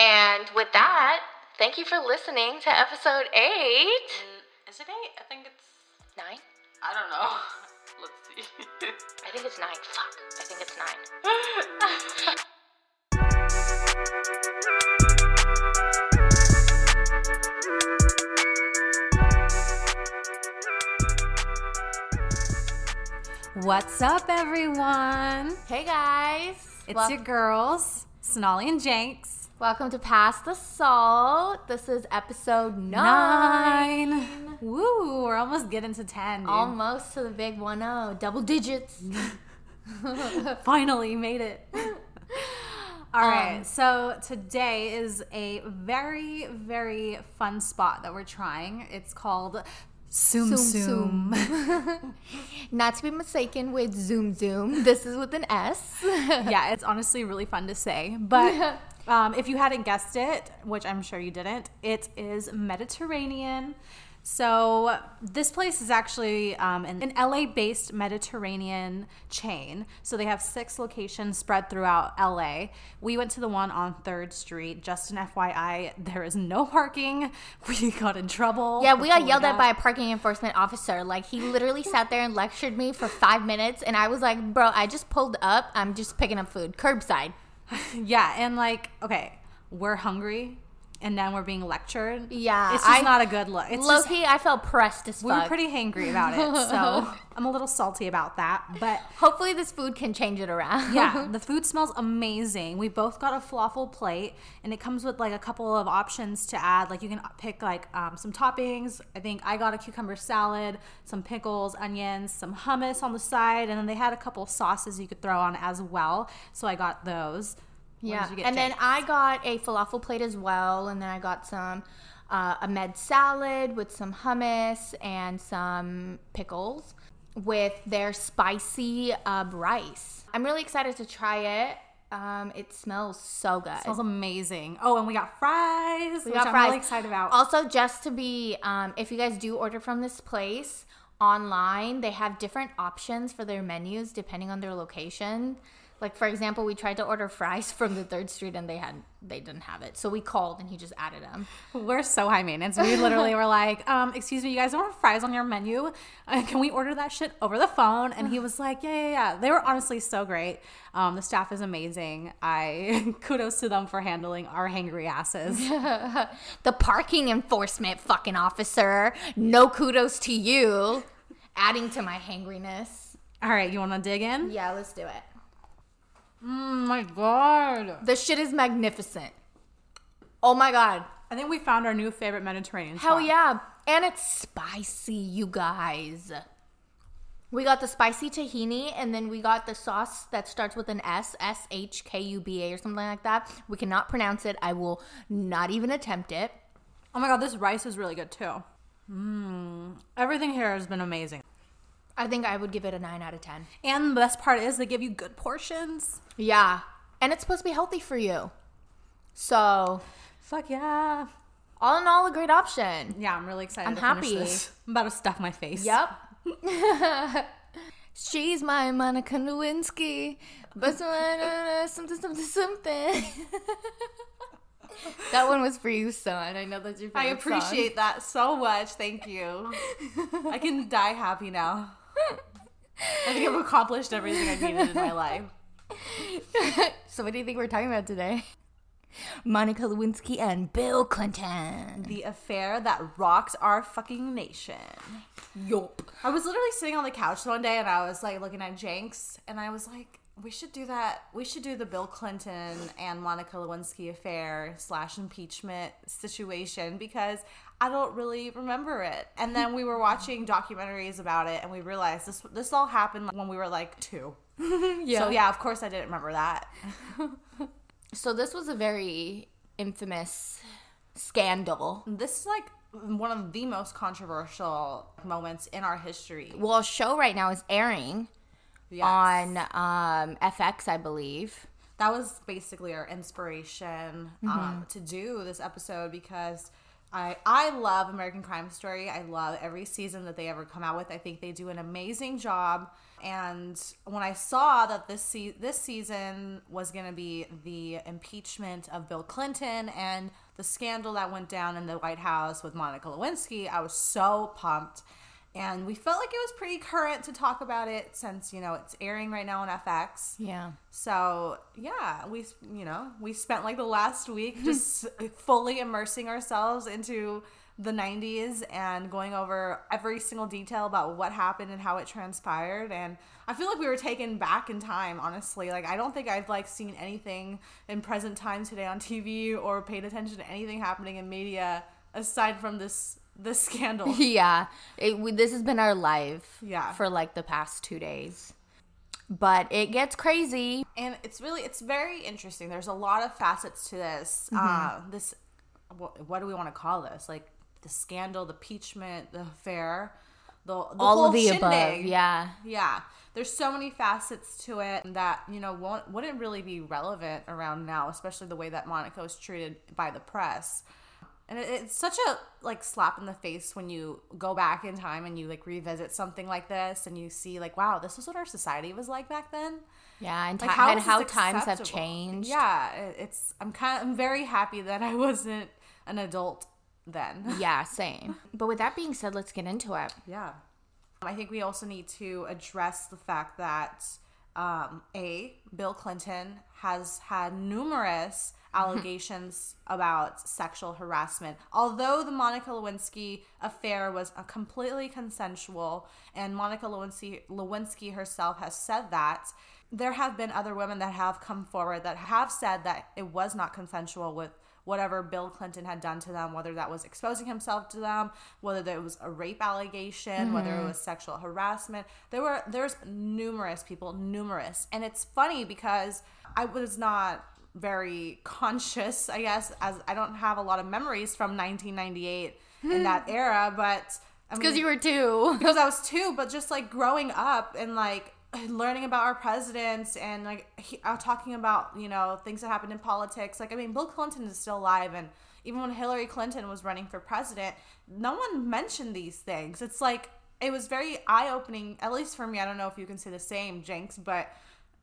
And with that, thank you for listening to episode eight. Mm, Is it eight? I think it's. Nine? I don't know. Let's see. I think it's nine. Fuck. I think it's nine. What's up, everyone? Hey guys. It's Wel- your girls, Sonali and Jenks. Welcome to Pass the Salt. This is episode nine. Nine. Woo, we're almost getting to 10. dude. Almost to the big one oh. Double digits. Finally made it. All right, Um, so today is a very, very fun spot that we're trying. It's called Zoom Zoom Zoom. Not to be mistaken with Zoom Zoom. This is with an S. yeah, it's honestly really fun to say. But um, if you hadn't guessed it, which I'm sure you didn't, it is Mediterranean. So this place is actually um, an, an LA-based Mediterranean chain. So they have six locations spread throughout LA. We went to the one on Third Street. Just an FYI, there is no parking. We got in trouble. Yeah, we got yelled at by a parking enforcement officer. Like he literally sat there and lectured me for five minutes, and I was like, "Bro, I just pulled up. I'm just picking up food, curbside." Yeah, and like, okay, we're hungry, and then we're being lectured. Yeah, it's just I- not a good look. It's Low key, I felt pressed as we were pretty hangry about it, so I'm a little salty about that. But Hopefully, this food can change it around. yeah, the food smells amazing. We both got a falafel plate, and it comes with like a couple of options to add. Like you can pick like um, some toppings. I think I got a cucumber salad, some pickles, onions, some hummus on the side, and then they had a couple sauces you could throw on as well. So I got those. Yeah, did you get, and then I got a falafel plate as well, and then I got some uh, a med salad with some hummus and some pickles with their spicy uh, rice. I'm really excited to try it. Um, it smells so good. It smells amazing. Oh, and we got fries. We which got I'm fries. really excited about. Also, just to be, um, if you guys do order from this place online, they have different options for their menus depending on their location. Like for example, we tried to order fries from the third street and they had they didn't have it, so we called and he just added them. We're so high maintenance. We literally were like, um, excuse me, you guys don't have fries on your menu. Uh, can we order that shit over the phone? And he was like, yeah, yeah, yeah. They were honestly so great. Um, the staff is amazing. I kudos to them for handling our hangry asses. The parking enforcement fucking officer, no kudos to you, adding to my hangriness. All right, you want to dig in? Yeah, let's do it. Oh my god. The shit is magnificent. Oh my god. I think we found our new favorite Mediterranean. Hell spot. yeah. And it's spicy, you guys. We got the spicy tahini and then we got the sauce that starts with an S, S H K U B A or something like that. We cannot pronounce it. I will not even attempt it. Oh my god, this rice is really good too. Mmm. Everything here has been amazing. I think I would give it a 9 out of 10. And the best part is they give you good portions. Yeah. And it's supposed to be healthy for you. So, Fuck yeah. all in all, a great option. Yeah, I'm really excited I'm happy. I'm about to stuff my face. Yep. She's my Monica Lewinsky. But uh, uh, uh, something, something, something. that one was for you, son. I know that's your favorite I appreciate that so much. Thank you. I can die happy now. I think I've accomplished everything I needed in my life. so, what do you think we're talking about today? Monica Lewinsky and Bill Clinton. The affair that rocks our fucking nation. Yup. I was literally sitting on the couch one day and I was like looking at Jenks and I was like, we should do that. We should do the Bill Clinton and Monica Lewinsky affair slash impeachment situation because I don't really remember it. And then we were watching documentaries about it and we realized this this all happened when we were like two. Yeah. So yeah, of course I didn't remember that. So, this was a very infamous scandal. This is like one of the most controversial moments in our history. Well, a show right now is airing Yes. on um, FX, I believe. that was basically our inspiration um, to do this episode because I I love American Crime Story. I love every season that they ever come out with. I think they do an amazing job. And when I saw that this se- this season was going to be the impeachment of Bill Clinton and the scandal that went down in the White House with Monica Lewinsky, I was so pumped. And we felt like it was pretty current to talk about it since, you know, it's airing right now on FX. Yeah. So yeah, we you know we spent like the last week just fully immersing ourselves into the 90s and going over every single detail about what happened and how it transpired and i feel like we were taken back in time honestly like i don't think i've like seen anything in present time today on tv or paid attention to anything happening in media aside from this this scandal Yeah. It, we, this has been our life Yeah. for like the past two days. But it gets crazy. and it's really it's very interesting there's a lot of facets to this Mm-hmm. uh this what, what do we want to call this like the scandal the impeachment the affair the, the All whole of the above. shindig. Yeah. yeah there's so many facets to it that you know won't, wouldn't really be relevant around now especially the way that monica was treated by the press and it's such a like slap in the face when you go back in time and you like revisit something like this and you see like wow this was what our society was like back then Yeah. And, like how, and how times have changed. Yeah, it's I'm kind of I'm very happy that I wasn't an adult then. Yeah, same. But with that being said, let's get into it. Yeah. I think we also need to address the fact that um, a Bill Clinton has had numerous allegations about sexual harassment. Although the Monica Lewinsky affair was a completely consensual, and Monica Lewinsky Lewinsky herself has said that. There have been other women that have come forward that have said that it was not consensual with whatever Bill Clinton had done to them, whether that was exposing himself to them, whether there was a rape allegation, whether it mm-hmm. was sexual harassment. There were there's numerous people, numerous. And it's funny because I was not very conscious, I guess, as I don't have a lot of memories from 1998 in that era, but Because you were two. because I was two, but just like growing up and like learning about our presidents and like he, uh, talking about you know things that happened in politics. Like I mean, Bill Clinton is still alive, and even when Hillary Clinton was running for president, no one mentioned these things. It's like it was very eye opening, at least for me. I don't know if you can say the same, Jinx, but.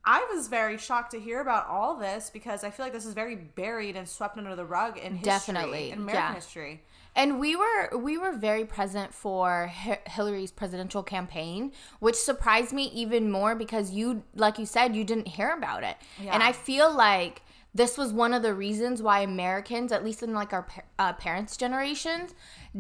I was very shocked to hear about all this because I feel like this is very buried and swept under the rug in history, Definitely, in American yeah. history. And we were we were very present for Hi- Hillary's presidential campaign, which surprised me even more because you, like you said, you didn't hear about it. Yeah. And I feel like this was one of the reasons why Americans, at least in like our uh, parents' generations,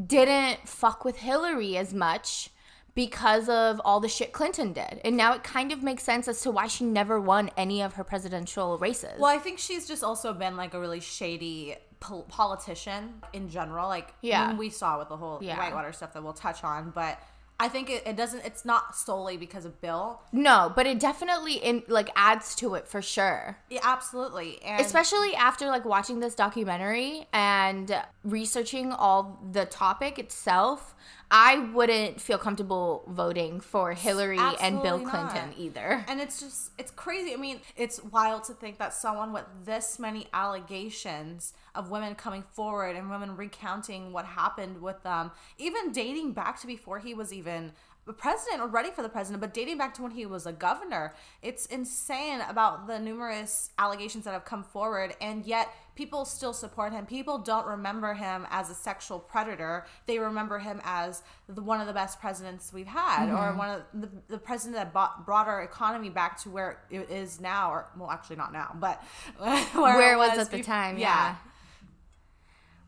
didn't fuck with Hillary as much because of all the shit Clinton did. And now it kind of makes sense as to why she never won any of her presidential races. Well, I think she's just also been like a really shady pol- politician in general. Like Yeah. we saw with the whole Yeah. Whitewater stuff that we'll touch on, but I think it, it doesn't. It's not solely because of Bill. no, but it definitely in like adds to it for sure. Yeah, absolutely, and especially after like watching this documentary and researching all the topic itself i wouldn't feel comfortable voting for hillary and bill clinton not. either And it's just, it's crazy. I mean, it's wild to think that someone with this many allegations of women coming forward and women recounting what happened with them, even dating back to before he was even a president or ready for the president, but dating back to when he was a governor. It's insane about the numerous allegations that have come forward, and yet people still support him. People don't remember him as a sexual predator. They remember him as the, one of the best presidents we've had, or mm-hmm. one of the, the president that bought, brought our economy back to where it is now, or well, actually not now, but where, where it was, at the time yeah.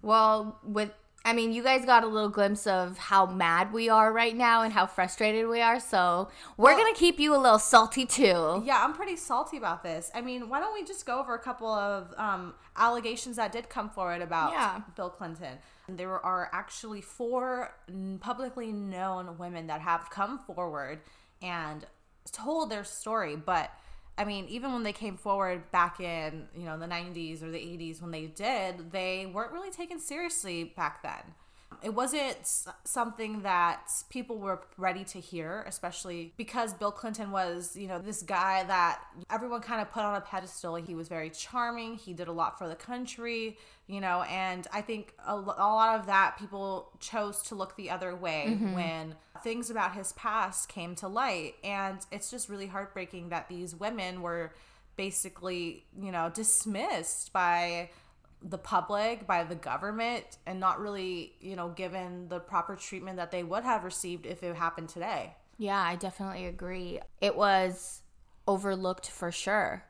well with i mean you guys got a little glimpse of how mad we are right now and how frustrated we are so we're Well- gonna keep you a little salty too Yeah, I'm pretty salty about this. I mean, why don't we just go over a couple of um, allegations that did come forward about Yeah. Bill Clinton? There are actually four publicly known women that have come forward and told their story, but I mean, even when they came forward back in, you know, the 90s or the 80s when they did, they weren't really taken seriously back then. it wasn't something that people were ready to hear, especially because Bill Clinton was, you know, this guy that everyone kind of put on a pedestal. He was very charming. He did a lot for the country, you know, and I think a, a lot of that people chose to look the other way mm-hmm. when things about his past came to light. And it's just really heartbreaking that these women were basically, you know, dismissed by the public, by the government, and not really, you know, given the proper treatment that they would have received if it happened today. Yeah, I definitely agree. It was overlooked for sure.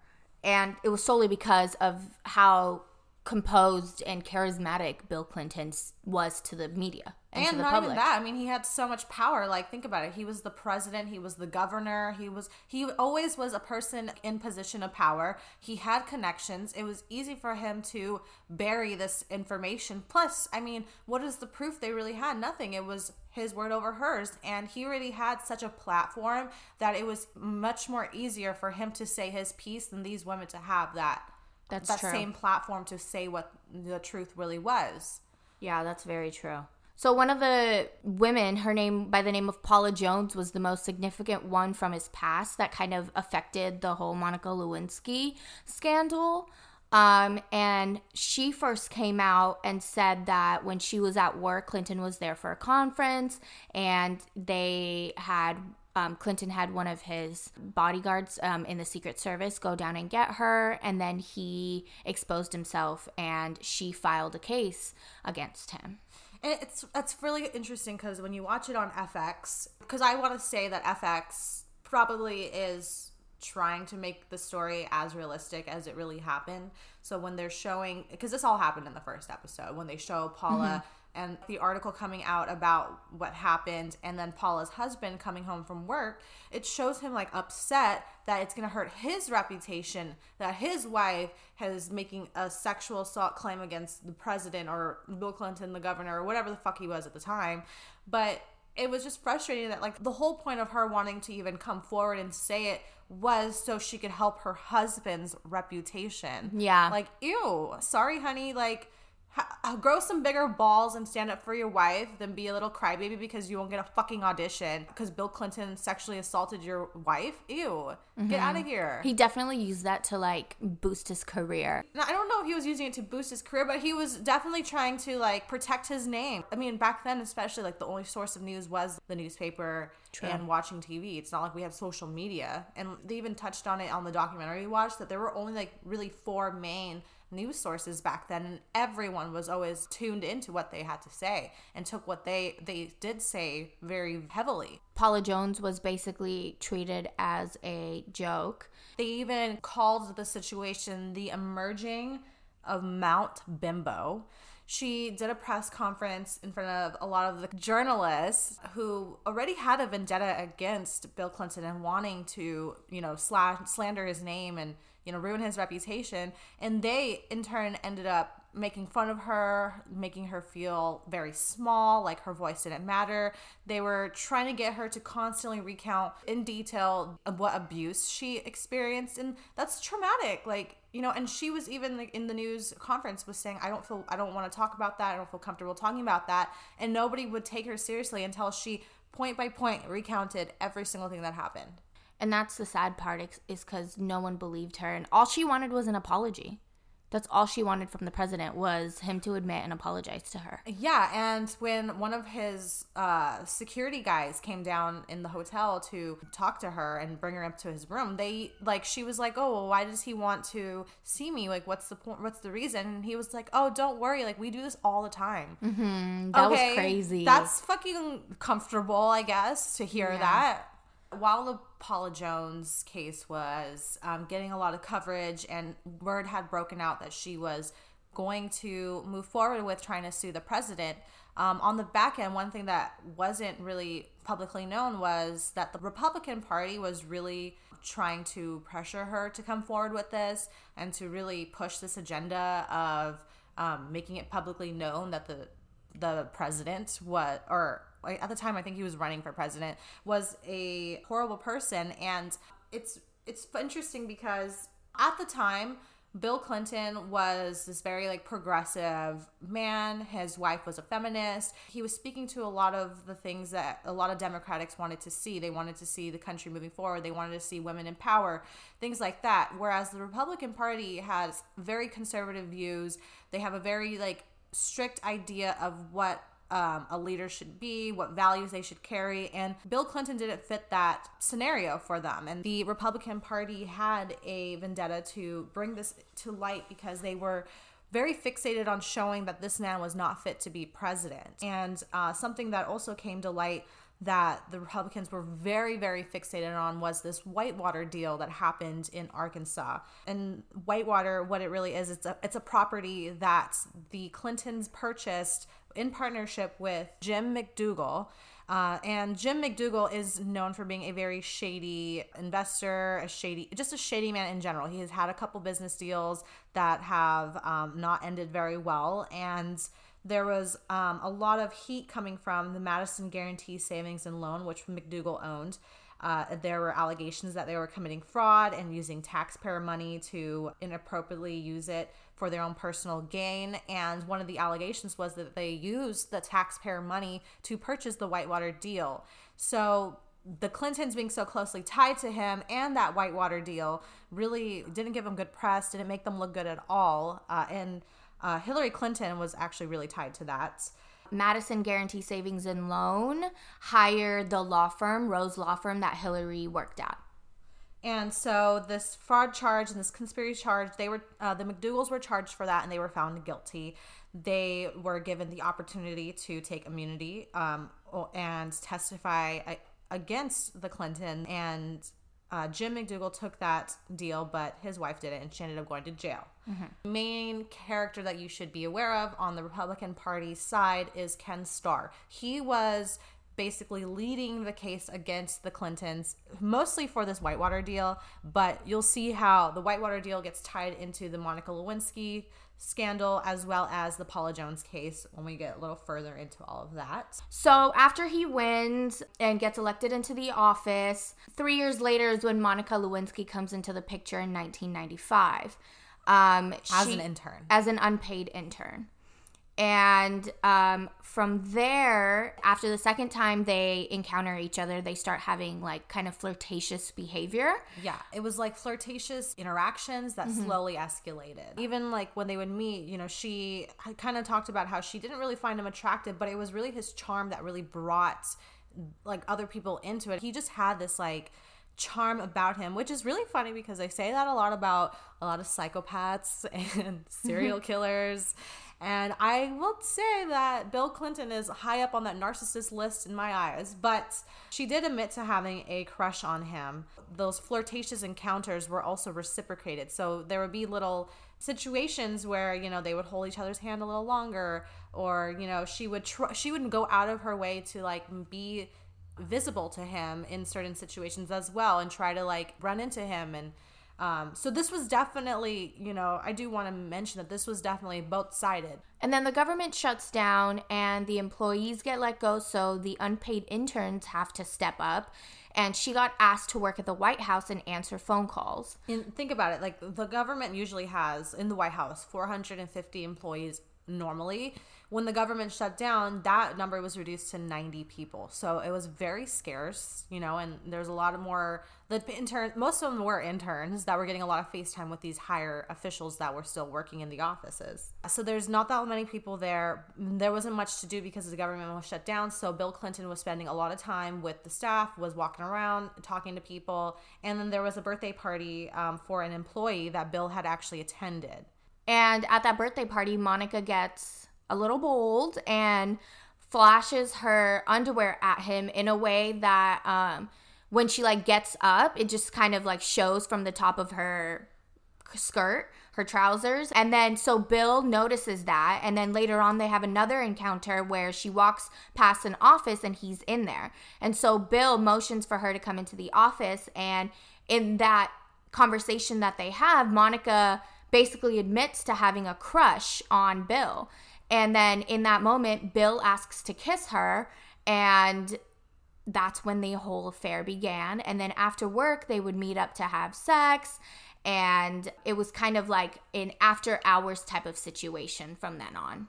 And it was solely because of how composed and charismatic Bill Clinton was to the media and, And to the not public. even that. I mean, he had so much power. Like, think about it. He was the president. He was the governor. He was. He always was a person in position of power. He had connections. It was easy for him to bury this information. Plus, I mean, what is the proof they really had? Nothing. It was his word over hers, and he already had such a platform that it was much more easier for him to say his piece than these women to have that. That's that true. same platform to say what the truth really was. Yeah, that's very true. So one of the women, her name by the name of Paula Jones, was the most significant one from his past that kind of affected the whole Monica Lewinsky scandal. Um, and she first came out and said that when she was at work, Clinton was there for a conference, and they had um, Clinton had one of his bodyguards um, in the Secret Service go down and get her, and then he exposed himself, and she filed a case against him. And it's it's really interesting because when you watch it on FX, because I want to say that FX probably is trying to make the story as realistic as it really happened. So when they're showing, because this all happened in the first episode, when they show Paula mm-hmm. And the article coming out about what happened, and then Paula's husband coming home from work, it shows him like upset that it's gonna hurt his reputation that his wife has making a sexual assault claim against the president or Bill Clinton, the governor, or whatever the fuck he was at the time. But it was just frustrating that like the whole point of her wanting to even come forward and say it was so she could help her husband's reputation. Yeah. Like, ew, sorry, honey. Like, grow some bigger balls and stand up for your wife than be a little crybaby because you won't get a fucking audition because Bill Clinton sexually assaulted your wife. Ew, get mm-hmm. out of here. He definitely used that to like boost his career. Now, I don't know if he was using it to boost his career, but he was definitely trying to like protect his name. I mean, back then, especially, like the only source of news was the newspaper and watching TV. It's not like we had social media. And they even touched on it on the documentary we watched that there were only like really four main news sources back then and everyone was always tuned into what they had to say and took what they they did say very heavily Paula Jones was basically treated as a joke. They even called the situation the emerging of Mount Bimbo. She did a press conference in front of a lot of the journalists who already had a vendetta against Bill Clinton and wanting to, you know, sla- slander his name and, you know, ruin his reputation. And they, in turn, ended up making fun of her, making her feel very small, like her voice didn't matter. They were trying to get her to constantly recount in detail what abuse she experienced and that's traumatic. Like, you know, and she was even like in the news conference was saying, I don't feel I don't want to talk about that. I don't feel comfortable talking about that. And nobody would take her seriously until she point by point recounted every single thing that happened. And that's the sad part is because no one believed her. And all she wanted was an apology. That's all she wanted from the president was him to admit and apologize to her. Yeah, and when one of his uh, security guys came down in the hotel to talk to her and bring her up to his room, they like she was like, "Oh, well, why does he want to see me? Like, what's the point? What's the reason?" And he was like, "Oh, don't worry. Like, we do this all the time." That was crazy. That's fucking comfortable, I guess, to hear that. While the Paula Jones case was um, getting a lot of coverage, and word had broken out that she was going to move forward with trying to sue the president. Um, on the back end, one thing that wasn't really publicly known was that the Republican Party was really trying to pressure her to come forward with this and to really push this agenda of um, making it publicly known that the the president what or at the time I think he was running for president was a horrible person and it's it's interesting because at the time Bill Clinton was this very like progressive man. His wife was a feminist. He was speaking to a lot of the things that a lot of Democrats wanted to see. They wanted to see the country moving forward. They wanted to see women in power, things like that. Whereas the Republican Party has very conservative views. They have a very like strict idea of what um, a leader should be, what values they should carry. And Bill Clinton didn't fit that scenario for them. And the Republican Party had a vendetta to bring this to light because they were very fixated on showing that this man was not fit to be president. And uh, something that also came to light that the Republicans were very, very fixated on was this Whitewater deal that happened in Arkansas. And Whitewater, what it really is, it's a it's a property that the Clintons purchased in partnership with Jim McDougal. Uh, and Jim McDougal is known for being a very shady investor, a shady, just a shady man in general. He has had a couple business deals that have um, not ended very well, and there was um, a lot of heat coming from the Madison Guaranty Savings and Loan, which McDougal owned. Uh, there were allegations that they were committing fraud and using taxpayer money to inappropriately use it for their own personal gain. And one of the allegations was that they used the taxpayer money to purchase the Whitewater deal. So the Clintons being so closely tied to him and that Whitewater deal really didn't give them good press, didn't make them look good at all. Uh, and uh, Hillary Clinton was actually really tied to that. Madison Guaranty Savings and Loan hired the law firm, Rose Law Firm, that Hillary worked at. And so this fraud charge and this conspiracy charge, they were uh, the McDougals were charged for that, and they were found guilty. They were given the opportunity to take immunity um, and testify against the Clinton and uh, Jim McDougal took that deal, but his wife did it, and she ended up going to jail. Mm-hmm. Main character that you should be aware of on the Republican Party side is Ken Starr. He was basically leading the case against the Clintons, mostly for this Whitewater deal. But you'll see how the Whitewater deal gets tied into the Monica Lewinsky scandal as well as the Paula Jones case when we get a little further into all of that. So, after he wins and gets elected into the office, three years later is when Monica Lewinsky comes into the picture in 1995. Um, as she, an intern. As an unpaid intern. And um, from there, after the second time they encounter each other, they start having like kind of flirtatious behavior. Yeah, it was like flirtatious interactions that mm-hmm. slowly escalated. Even like when they would meet, you know, she kind of talked about how she didn't really find him attractive, but it was really his charm that really brought like other people into it. He just had this like charm about him, which is really funny because I say that a lot about a lot of psychopaths and serial killers. And I will say that Bill Clinton is high up on that narcissist list in my eyes, but she did admit to having a crush on him. Those flirtatious encounters were also reciprocated. So there would be little situations where, you know, they would hold each other's hand a little longer or, you know, she would tr- she wouldn't go out of her way to like be visible to him in certain situations as well and try to like run into him and um, so this was definitely, you know, I do want to mention that this was definitely both sided. And then the government shuts down and the employees get let go, so the unpaid interns have to step up. And she got asked to work at the White House and answer phone calls. And think about it like the government usually has in the White House 450 employees normally when the government shut down, that number was reduced to 90 people. So it was very scarce, you know, and there's a lot of more the intern most of them were interns that were getting a lot of FaceTime with these higher officials that were still working in the offices. So there's not that many people there. There wasn't much to do because the government was shut down. So Bill Clinton was spending a lot of time with the staff, was walking around, talking to people, and then there was a birthday party um, for an employee that Bill had actually attended. And at that birthday party, Monica gets a little bold and flashes her underwear at him in a way that um, when she like gets up, it just kind of like shows from the top of her skirt, her trousers. And then so Bill notices that. And then later on, they have another encounter where she walks past an office and he's in there. And so Bill motions for her to come into the office. And in that conversation that they have, Monica basically admits to having a crush on Bill. And then in that moment, Bill asks to kiss her, and that's when the whole affair began. And then after work, they would meet up to have sex. And it was kind of like an after hours type of situation from then on.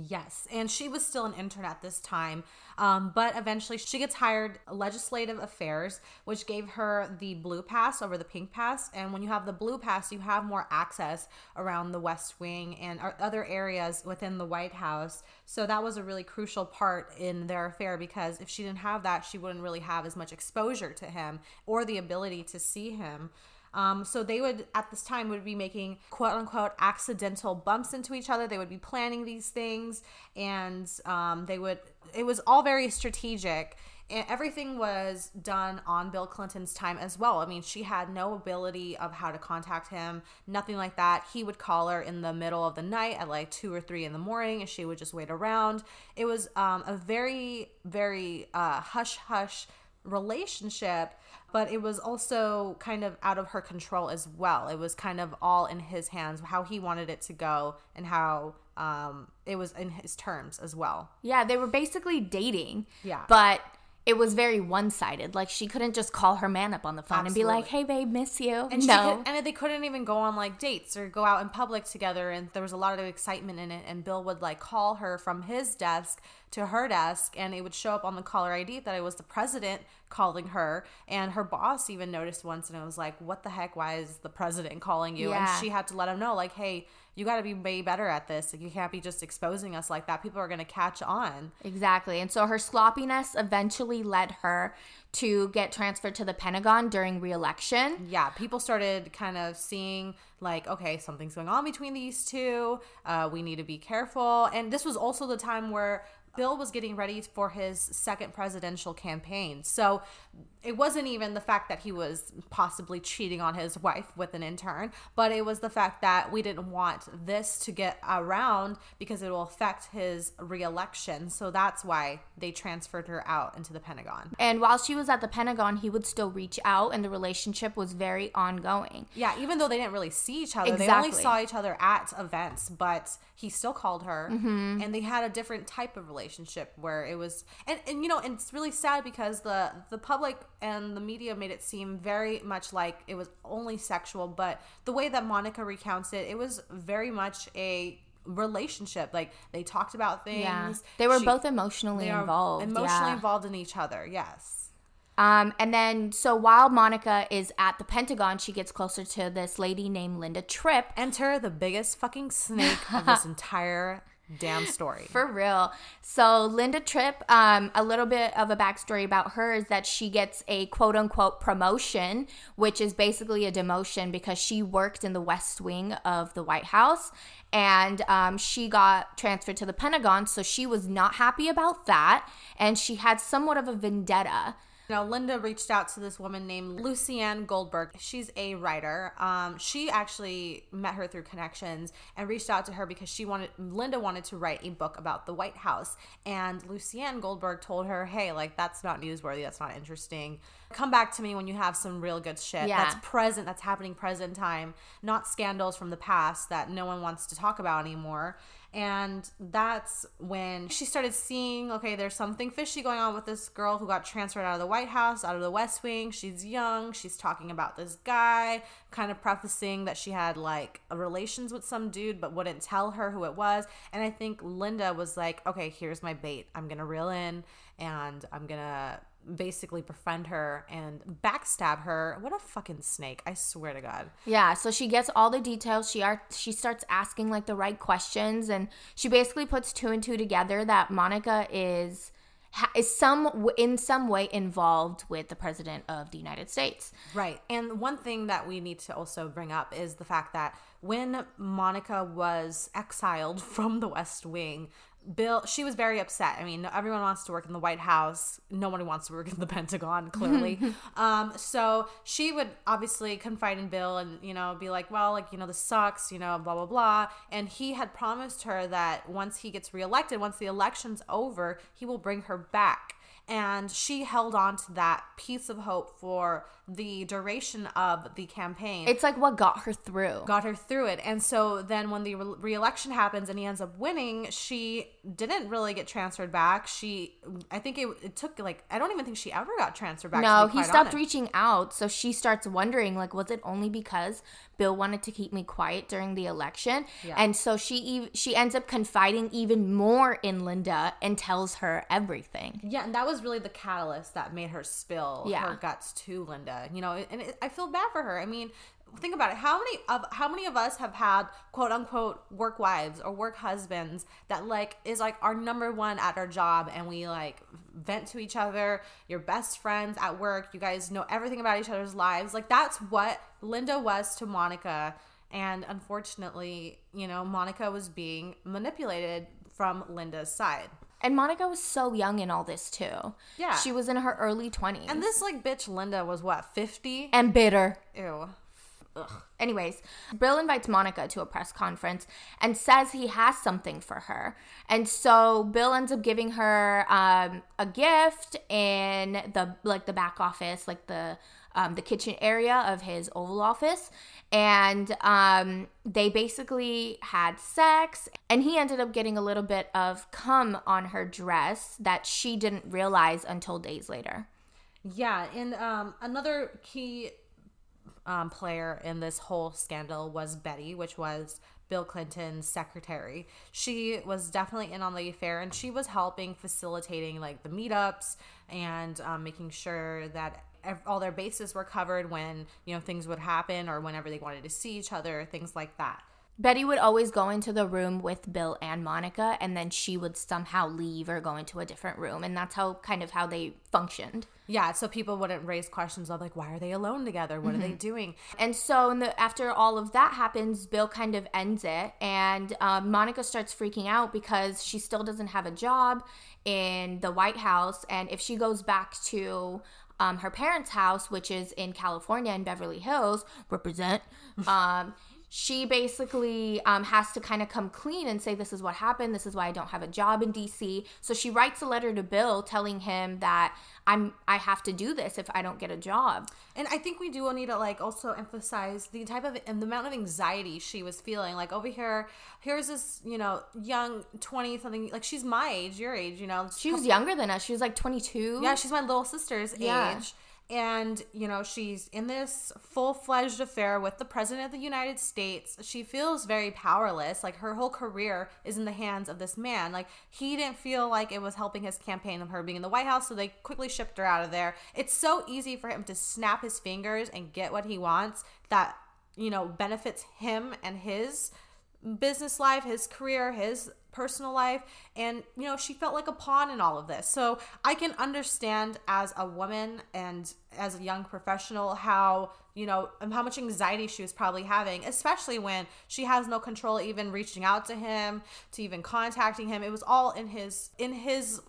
Yes, and she was still an intern at this time, um, but eventually she gets hired legislative affairs, which gave her the blue pass over the pink pass. And when you have the blue pass, you have more access around the West Wing and other areas within the White House. So that was a really crucial part in their affair because if she didn't have that, she wouldn't really have as much exposure to him or the ability to see him. Um, so they would at this time would be making quote unquote accidental bumps into each other. They would be planning these things, and um, they would. It was all very strategic. And everything was done on Bill Clinton's time as well. I mean, she had no ability of how to contact him, nothing like that. He would call her in the middle of the night at like two or three in the morning, and she would just wait around. It was um, a very, very uh, hush hush relationship but it was also kind of out of her control as well. It was kind of all in his hands, how he wanted it to go and how um, it was in his terms as well. Yeah, they were basically dating. Yeah. But it was very one sided. Like she couldn't just call her man up on the phone Absolutely. and be like, "Hey, babe, miss you." And no, could, and they couldn't even go on like dates or go out in public together. And there was a lot of excitement in it. And Bill would like call her from his desk to her desk, and it would show up on the caller ID that I was the president calling her. And her boss even noticed once, and it was like, "What the heck? Why is the president calling you?" Yeah. And she had to let him know, like, "Hey." You got to be way better at this. Like, you can't be just exposing us like that. People are going to catch on. exactly. And so her sloppiness eventually led her to get transferred to the Pentagon during re-election. yeah, people started kind of seeing like, okay, something's going on between these two. Uh, we need to be careful. And this was also the time where Bill was getting ready for his second presidential campaign. So it wasn't even the fact that he was possibly cheating on his wife with an intern, but it was the fact that we didn't want this to get around because it will affect his reelection. So that's why they transferred her out into the Pentagon. And while she was at the Pentagon, he would still reach out, and the relationship was very ongoing. Yeah, even though they didn't really see each other, they only saw each other at events, but he still called her Mm-hmm. and they had a different type of relationship where it was and, and you know, and it's really sad because the the public and the media made it seem very much like it was only sexual, but the way that Monica recounts it, it was very much a relationship. Like they talked about things. Yeah, they were She- both emotionally involved. Emotionally yeah. involved in each other, yes. Um, and then, so while Monica is at the Pentagon, she gets closer to this lady named Linda Tripp. Enter the biggest fucking snake of this entire damn story. For real. So, Linda Tripp, um, a little bit of a backstory about her is that she gets a quote unquote promotion, which is basically a demotion because she worked in the West Wing of the White House and um, she got transferred to the Pentagon. So, she was not happy about that. And she had somewhat of a vendetta. Now, Linda reached out to this woman named Lucianne Goldberg. She's a writer. Um, she actually met her through connections and reached out to her because she wanted Linda wanted to write a book about the White House. And Lucianne Goldberg told her, "Hey, like that's not newsworthy. That's not interesting. Come back to me when you have some real good shit Yeah. that's present. That's happening present time, not scandals from the past that no one wants to talk about anymore." And that's when she started seeing, okay, there's something fishy going on with this girl who got transferred out of the White House, out of the West Wing. She's young. She's talking about this guy, kind of prefacing that she had like relations with some dude, but wouldn't tell her who it was. And I think Linda was like, okay, here's my bait. I'm going to reel in and I'm going to basically befriend her and backstab her. What a fucking snake. I swear to God. Yeah, so she gets all the details. She are she starts asking like the right questions, and she basically puts two and two together that Monica is is some in some way involved with the president of the United States. Right. And one thing that we need to also bring up is the fact that when Monica was exiled from the West Wing, Bill, she was very upset. I mean, everyone wants to work in the White House. Nobody wants to work in the Pentagon, clearly. um, so she would obviously confide in Bill and, you know, be like, well, like, you know, this sucks, you know, blah, blah, blah. And he had promised her that once he gets reelected, once the election's over, he will bring her back and she held on to that piece of hope for the duration of the campaign It's like what got her through. got her through it. And so then when the re- re-election happens and he ends up winning, she didn't really get transferred back. She, I think it, it took like I don't even think she ever got transferred back. no, he stopped honest. reaching out. So she starts wondering, like, was it only because Bill wanted to keep me quiet during the election? Yeah. And so she she ends up confiding even more in Linda and tells her everything. Yeah, and that was really the catalyst that made her spill Yeah. her guts to Linda. You know, and it, I feel bad for her. I mean, think about it. How many of how many of us have had quote unquote work wives or work husbands that like is like our number one at our job, and we like vent to each other. Your best friends at work. You guys know everything about each other's lives. Like that's what Linda was to Monica. And unfortunately, you know, Monica was being manipulated from Linda's side. And Monica was so young in all this too. Yeah. She was in her early 20s. And this like bitch Linda was what, 50? and bitter. Ew. Ugh. Anyways, Bill invites Monica to a press conference and says he has something for her. And so Bill ends up giving her um, a gift in the like the back office, like the um, the kitchen area of his Oval Office, and um, they basically had sex. And he ended up getting a little bit of cum on her dress that she didn't realize until days later. Yeah, and um, another key um, player in this whole scandal was Betty, which was Bill Clinton's secretary. She was definitely in on the affair, and she was helping facilitating like the meetups and um, making sure that all their bases were covered when you know things would happen or whenever they wanted to see each other, things like that. Betty would always go into the room with Bill and Monica, and then she would somehow leave or go into a different room. And that's how kind of how they functioned. Yeah, so people wouldn't raise questions of like, why are they alone together? What are they doing? And so, in the, after all of that happens, Bill kind of ends it, and um, Monica starts freaking out because she still doesn't have a job in the White House. And if she goes back to um, her parents' house, which is in California in Beverly Hills, represent, um, she basically um, has to kind of come clean and say, This is what happened. This is why I don't have a job in DC. So she writes a letter to Bill telling him that I'm I have to do this if I don't get a job. And I think we do need to like also emphasize the type of and the amount of anxiety she was feeling. Like over here, here's this you know young twenty something like she's my age, your age, you know. She was younger than us. She was like 22. yeah, she's my little sister's Yeah. age. And, you know, she's in this full fledged affair with the President of the United States. She feels very powerless. Like, her whole career is in the hands of this man. Like, he didn't feel like it was helping his campaign of her being in the White House, so they quickly shipped her out of there. It's so easy for him to snap his fingers and get what he wants that, you know, benefits him and his business life, his career, his personal life. And, you know, she felt like a pawn in all of this. So I can understand as a woman and as a young professional how, you know, how much anxiety she was probably having, especially when she has no control even reaching out to him, to even contacting him. It was all in his in his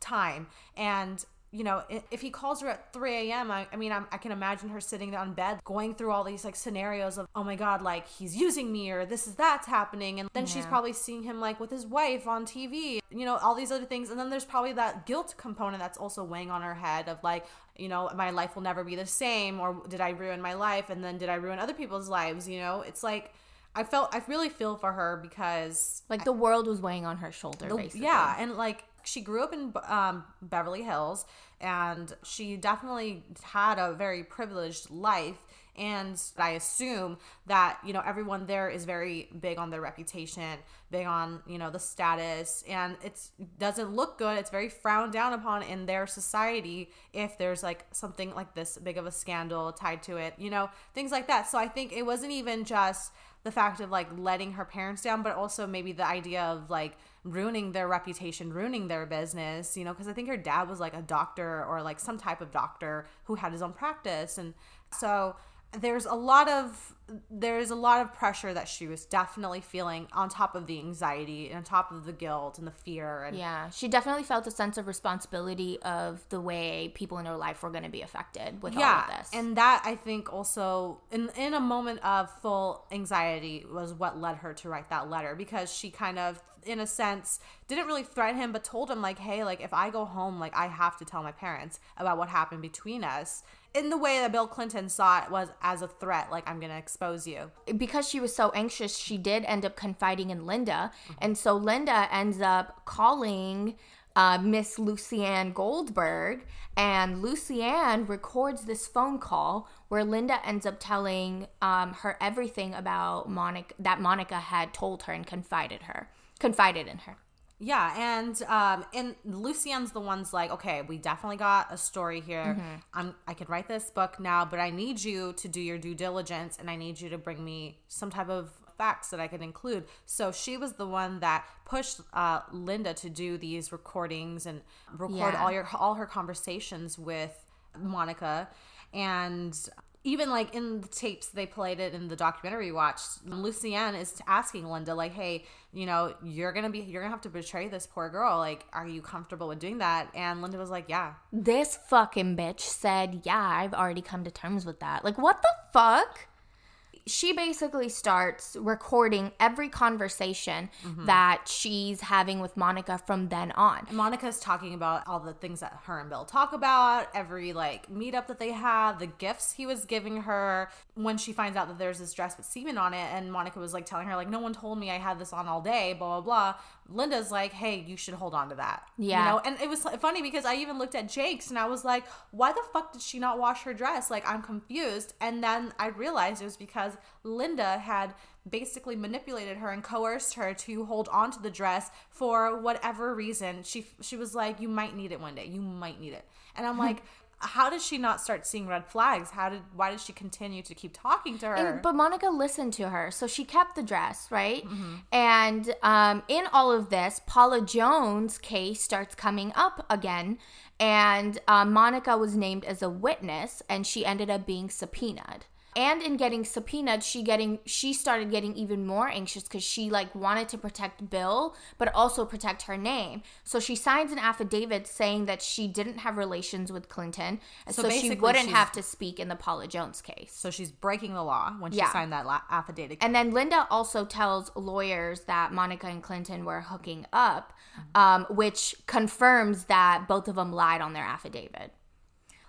time. And you know, if he calls her at 3 a.m., I, I mean, I'm, I can imagine her sitting on bed going through all these like scenarios of, oh my God, like he's using me or this is that's happening. And then she's probably seeing him like with his wife on TV, you know, all these other things. And then there's probably that guilt component that's also weighing on her head of like, you know, my life will never be the same or did I ruin my life? And then did I ruin other people's lives? You know, it's like, I felt, I really feel for her because Like the world was weighing on her shoulder, the- basically. Yeah, and like she grew up in um, Beverly Hills, and she definitely had a very privileged life. And I assume that you know everyone there is very big on their reputation, big on you know the status, and it's doesn't look good. It's very frowned down upon in their society if there's like something like this big of a scandal tied to it, you know, things like that. So I think it wasn't even just the fact of like letting her parents down, but also maybe the idea of like ruining their reputation, ruining their business, you know, because I think her dad was like a doctor or like some type of doctor who had his own practice. And so there's a lot of there's a lot of pressure that she was definitely feeling on top of the anxiety and on top of the guilt and the fear and Yeah, she definitely felt a sense of responsibility of the way people in her life were going to be affected with all of this. And that I think also in in a moment of full anxiety was what led her to write that letter because she kind of in a sense didn't really threaten him but told him like hey like if I go home like I have to tell my parents about what happened between us in the way that Bill Clinton saw it was as a threat, like I'm gonna expose you. because she was so anxious, she did end up confiding in Linda. And so Linda ends up calling uh, Miss Lucianne Goldberg, and Lucianne records this phone call where Linda ends up telling um, her everything about Monica that Monica had told her and confided her, confided in her. Yeah, and um, and Lucianne's the one's like, okay, we definitely got a story here. I'm I could write this book now, but I need you to do your due diligence, and I need you to bring me some type of facts that I could include. So she was the one that pushed uh, Linda to do these recordings and record Yeah. all your all her conversations with Monica, and even like in the tapes they played it in the documentary we watched lucianne is asking linda like hey you know you're gonna be you're gonna have to betray this poor girl like are you comfortable with doing that and linda was like yeah This fucking bitch said, Yeah, I've already come to terms with that. Like, what the fuck? She basically starts recording every conversation mm-hmm. that she's having with Monica from then on. monica's talking about all the things that her and bill talk about every like meetup that they had the gifts he was giving her when she finds out that there's this dress with semen on it. And monica was like telling her like no one told me i had this on all day blah blah blah linda's like hey you should hold on to that Yeah. you know and it was funny because I even looked at Jake's and I was like, why the fuck did she not wash her dress? Like, I'm confused. And then I realized it was because Linda had basically manipulated her and coerced her to hold on to the dress for whatever reason. She she was like, you might need it one day. You might need it. And I'm like, how did she not start seeing red flags? How did why did she continue to keep talking to her? And, but Monica listened to her, so she kept the dress, right? And um, in all of this, Paula Jones' case starts coming up again, and uh, Monica was named as a witness, and she ended up being subpoenaed. And in getting subpoenaed, she getting she started getting even more anxious because she like wanted to protect Bill, but also protect her name. So she signs an affidavit saying that she didn't have relations with Clinton, So so, she wouldn't have to speak in the Paula Jones case. so she's breaking the law when she Yeah. signed that la- affidavit. And then Linda also tells lawyers that Monica and Clinton were hooking up, um, which confirms that both of them lied on their affidavit.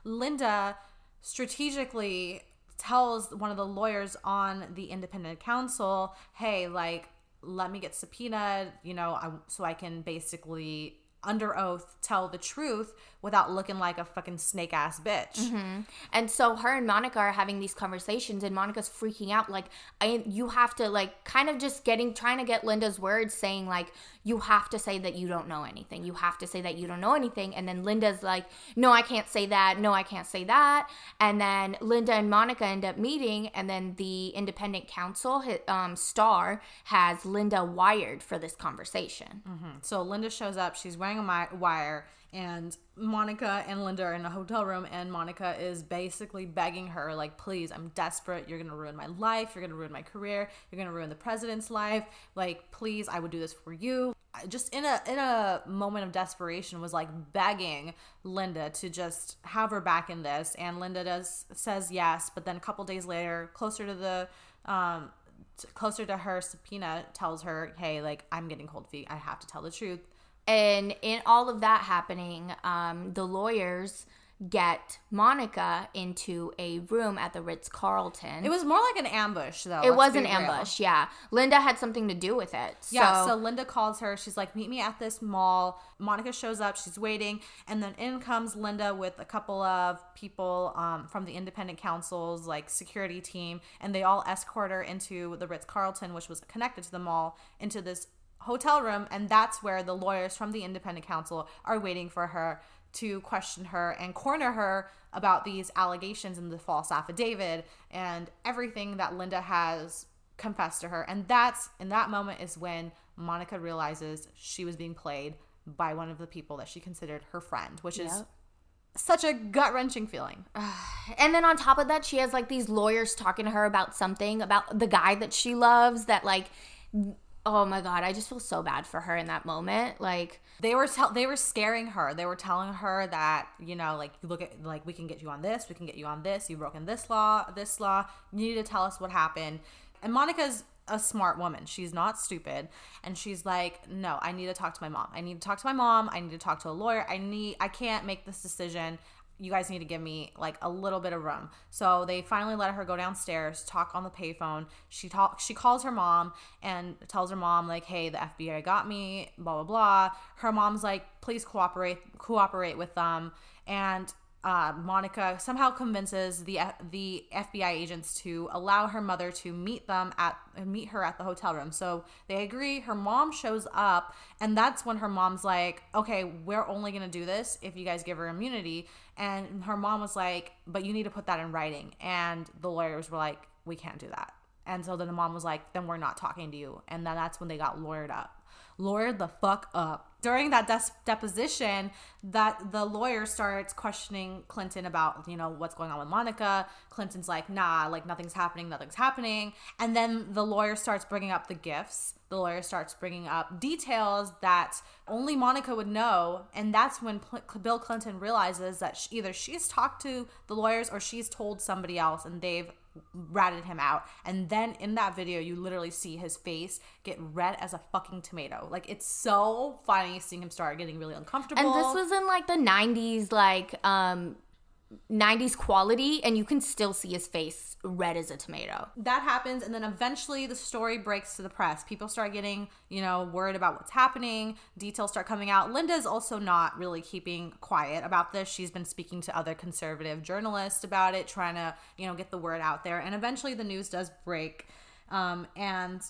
Linda strategically tells one of the lawyers on the independent counsel, "Hey, like let me get subpoenaed, you know, I, so I can basically under oath tell the truth without looking like a fucking snake ass bitch." Mm-hmm. And so her and Monica are having these conversations, and Monica's freaking out. Like, I, you have to like kind of just getting trying to get Linda's words, saying like, you have to say that you don't know anything. You have to say that you don't know anything. And then Linda's like, no, I can't say that. No, I can't say that. And then Linda and Monica end up meeting, and then the independent counsel, um, Starr, has Linda wired for this conversation. So Linda shows up. She's wearing a wire, and Monica and Linda are in a hotel room, and Monica is basically begging her, like, "Please, I'm desperate. You're gonna ruin my life. You're gonna ruin my career. You're gonna ruin the president's life. Like, please, I would do this for you." Just in a in a moment of desperation, was like begging Linda to just have her back in this, and Linda does says yes, but then a couple days later, closer to the um closer to her subpoena tells her hey like i'm getting cold feet i have to tell the truth And in all of that happening, um, the lawyers get Monica into a room at the Ritz Carlton. it was more like an ambush though It was an ambush, yeah. Linda had something to do with it. So, yeah so linda calls her she's like meet me at this mall monica shows up she's waiting and then in comes linda with a couple of people um, from the independent counsel's like security team and they all escort her into the ritz-carlton which was connected to the mall into this hotel room and that's where the lawyers from the independent counsel are waiting for her to question her and corner her about these allegations in the false affidavit and everything that linda has confessed to her and that's in that moment is when monica realizes she was being played by one of the people that she considered her friend which is such a gut-wrenching feeling and then on top of that, she has like these lawyers talking to her about something about the guy that she loves. That like, oh my god, I just feel so bad for her in that moment. Like, they were tell- they were scaring her. They were telling her that you know like look at like we can get you on this we can get you on this you've broken this law this law you need to tell us what happened. And monica's a smart woman. She's not stupid. And she's like no i need to talk to my mom. I need to talk to my mom. I need to talk to a lawyer. I need i can't make this decision you guys need to give me like a little bit of room. So they finally let her go downstairs, talk on the payphone. She talk she calls her mom and tells her mom like, "Hey, the FBI got me, blah blah blah." Her mom's like, "Please cooperate cooperate with them." And uh, Monica somehow convinces the the FBI agents to allow her mother to meet them at meet her at the hotel room. So they agree. Her mom shows up, and that's when her mom's like, "Okay, we're only gonna do this if you guys give her immunity." And her mom was like, "But you need to put that in writing." And the lawyers were like, "We can't do that." And so then the mom was like, "Then we're not talking to you." And then that's when they got lawyered up lawyered the fuck up. During that des- deposition, that the lawyer starts questioning Clinton about, you know, what's going on with Monica. Clinton's like, nah, like nothing's happening, nothing's happening. And then the lawyer starts bringing up the gifts. The lawyer starts bringing up details that only Monica would know. And that's when Pl- Bill Clinton realizes that she, either she's talked to the lawyers or she's told somebody else and they've ratted him out. And then in that video, you literally see his face get red as a fucking tomato. Like it's so funny seeing him start getting really uncomfortable. And this was in like the 90s, like um 90s quality and you can still see his face red as a tomato. That happens and then eventually the story breaks to the press. People start getting, you know, worried about what's happening. Details start coming out. Linda is also not really keeping quiet about this. She's been speaking to other conservative journalists about it, trying to, you know, get the word out there. And eventually the news does break. Um, and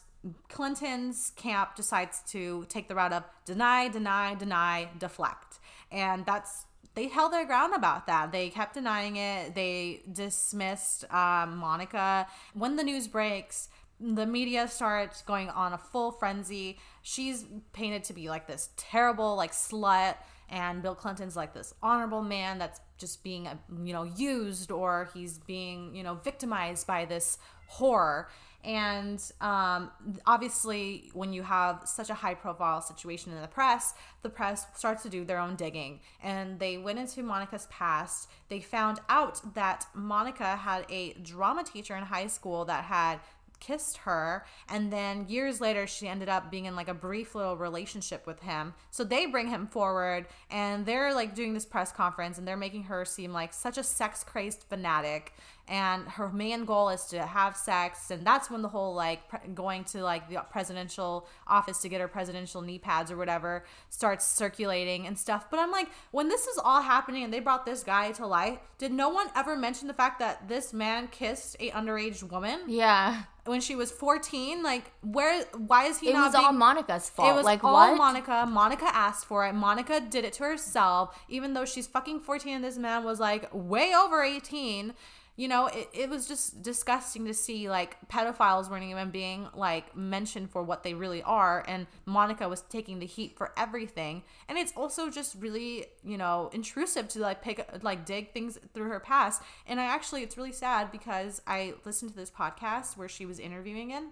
Clinton's camp decides to take the route of deny, deny, deny, deflect. And that's they held their ground about that. They kept denying it. They dismissed um, Monica. When the news breaks, the media starts going on a full frenzy. She's painted to be like this terrible, like slut, and Bill Clinton's like this honorable man that's just being, you know, used or he's being, you know, victimized by this horror. And um, obviously, when you have such a high profile situation in the press, the press starts to do their own digging. And they went into Monica's past. They found out that Monica had a drama teacher in high school that had kissed her and then years later she ended up being in like a brief little relationship with him so they bring him forward and they're like doing this press conference and they're making her seem like such a sex crazed fanatic and her main goal is to have sex and that's when the whole like pre- going to like the presidential office to get her presidential knee pads or whatever starts circulating and stuff but i'm like when this is all happening and they brought this guy to light did no one ever mention the fact that this man kissed a underage woman Yeah. when she was 14 like where why is he It not was all Monica's fault. it was like all what? Monica. Monica asked for it. Monica did it to herself, even though she's fucking 14 and this man was like way over 18. You know, it, it was just disgusting to see like pedophiles weren't even being like mentioned for what they really are. And Monica was taking the heat for everything. And it's also just really, you know, intrusive to like pick, like dig things through her past. And I actually, it's really sad because I listened to this podcast where she was interviewing in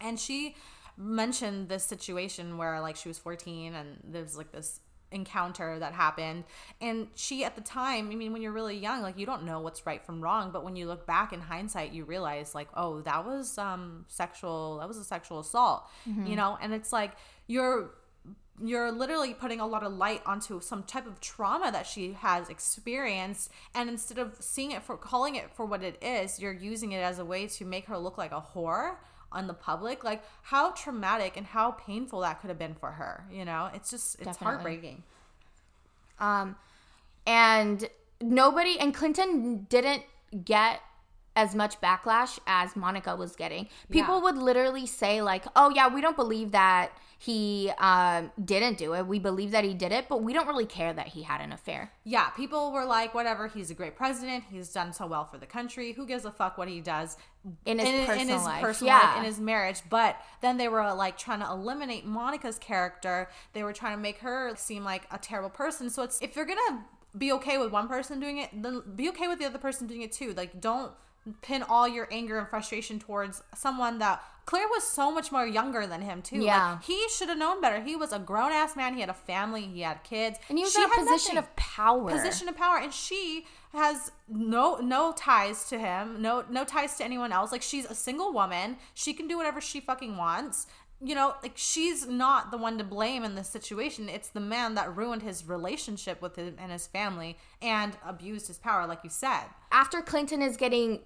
and she mentioned this situation where like she was 14 and there's like this encounter that happened. And she at the time i mean when you're really young like you don't know what's right from wrong but when you look back in hindsight you realize like oh that was um sexual that was a sexual assault you know? And it's like you're you're literally putting a lot of light onto some type of trauma that she has experienced. And instead of seeing it for calling it for what it is you're using it as a way to make her look like a whore on the public like how traumatic and how painful that could have been for her you know it's just it's Definitely. heartbreaking Um, and nobody and Clinton didn't get as much backlash as Monica was getting. People Yeah. would literally say like, "Oh yeah, we don't believe that he um, didn't do it. We believe that he did it, but we don't really care that he had an affair." yeah people were like whatever he's a great president he's done so well for the country who gives a fuck what he does In his personal life. personal Yeah. life, in his marriage. But then they were like trying to eliminate Monica's character. They were trying to make her seem like a terrible person. So it's if you're gonna be okay with one person doing it, then be okay with the other person doing it too. Like don't pin all your anger and frustration towards someone that Claire was so much more younger than him too. Yeah. Like, he should have known better. He was a grown ass man. He had a family. He had kids. And he was She in a position nothing of power. position of power and she has no no ties to him no no ties to anyone else like she's a single woman she can do whatever she fucking wants you know, like she's not the one to blame in this situation. It's the man that ruined his relationship with him and his family and abused his power, like you said. After Clinton is getting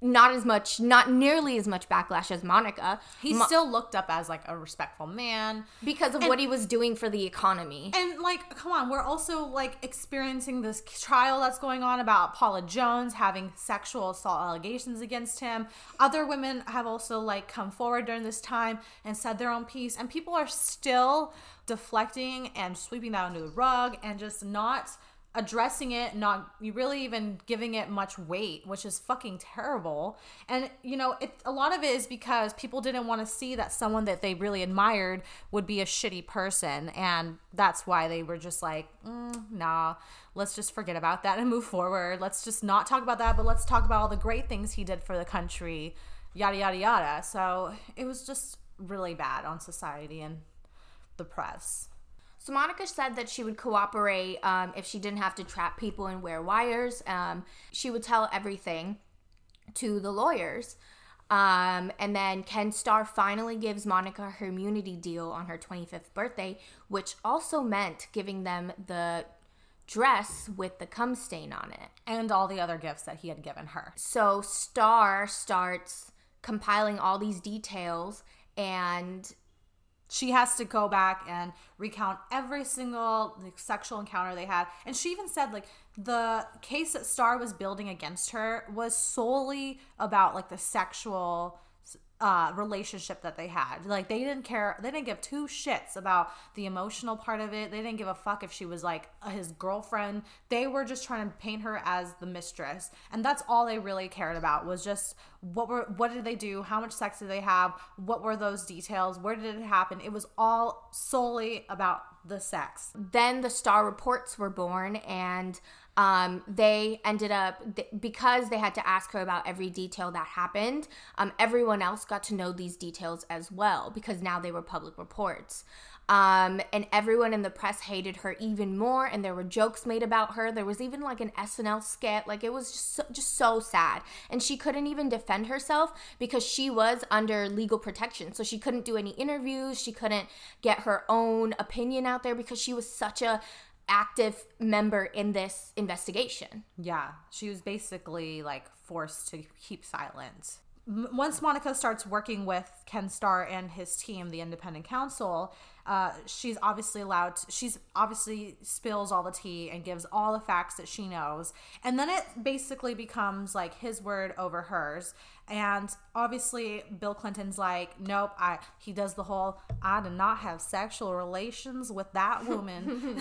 not as much, not nearly as much backlash as Monica. He's Mo- still looked up as like a respectful man. because of what he was doing for the economy. And like, come on, we're also like experiencing this trial that's going on about Paula Jones having sexual assault allegations against him. Other women have also like come forward during this time and said their own piece, and people are still deflecting and sweeping that under the rug and just not addressing it not really even giving it much weight which is fucking terrible. And you know it a lot of it is because people didn't want to see that someone that they really admired would be a shitty person and that's why they were just like mm, nah let's just forget about that and move forward. Let's just not talk about that but let's talk about all the great things he did for the country yada yada yada. So it was just really bad on society and the press So Monica said that she would cooperate um, if she didn't have to trap people and wear wires. Um, she would tell everything to the lawyers. Um, and then Ken Starr finally gives Monica her immunity deal on her 25th birthday, which also meant giving them the dress with the cum stain on it. and all the other gifts that he had given her So Starr starts compiling all these details and she has to go back and recount every single like, sexual encounter they had. And she even said like the case that Starr was building against her was solely about like the sexual uh, relationship that they had. Like they didn't care they didn't give two shits about the emotional part of it. They didn't give a fuck if she was like his girlfriend. They were just trying to paint her as the mistress and that's all they really cared about was just what were what did they do? How much sex did they have? What were those details? Where did it happen? It was all solely about the sex. Then the Starr reports were born and um, they ended up th- because they had to ask her about every detail that happened um, everyone else got to know these details as well because now they were public reports. Um, and everyone in the press hated her even more and there were jokes made about her. There was even like an snl skit. Like it was just so, just so sad. And she couldn't even defend herself because she was under legal protection. So she couldn't do any interviews. She couldn't get her own opinion out there because she was such a active member in this investigation Yeah, she was basically like forced to keep silent. Once Monica starts working with Ken Starr and his team, the independent counsel, uh, she's obviously allowed. To, she's obviously spills all the tea and gives all the facts that she knows, and then it basically becomes like his word over hers. And obviously, Bill Clinton's like, nope. I he does the whole I did not have sexual relations with that woman.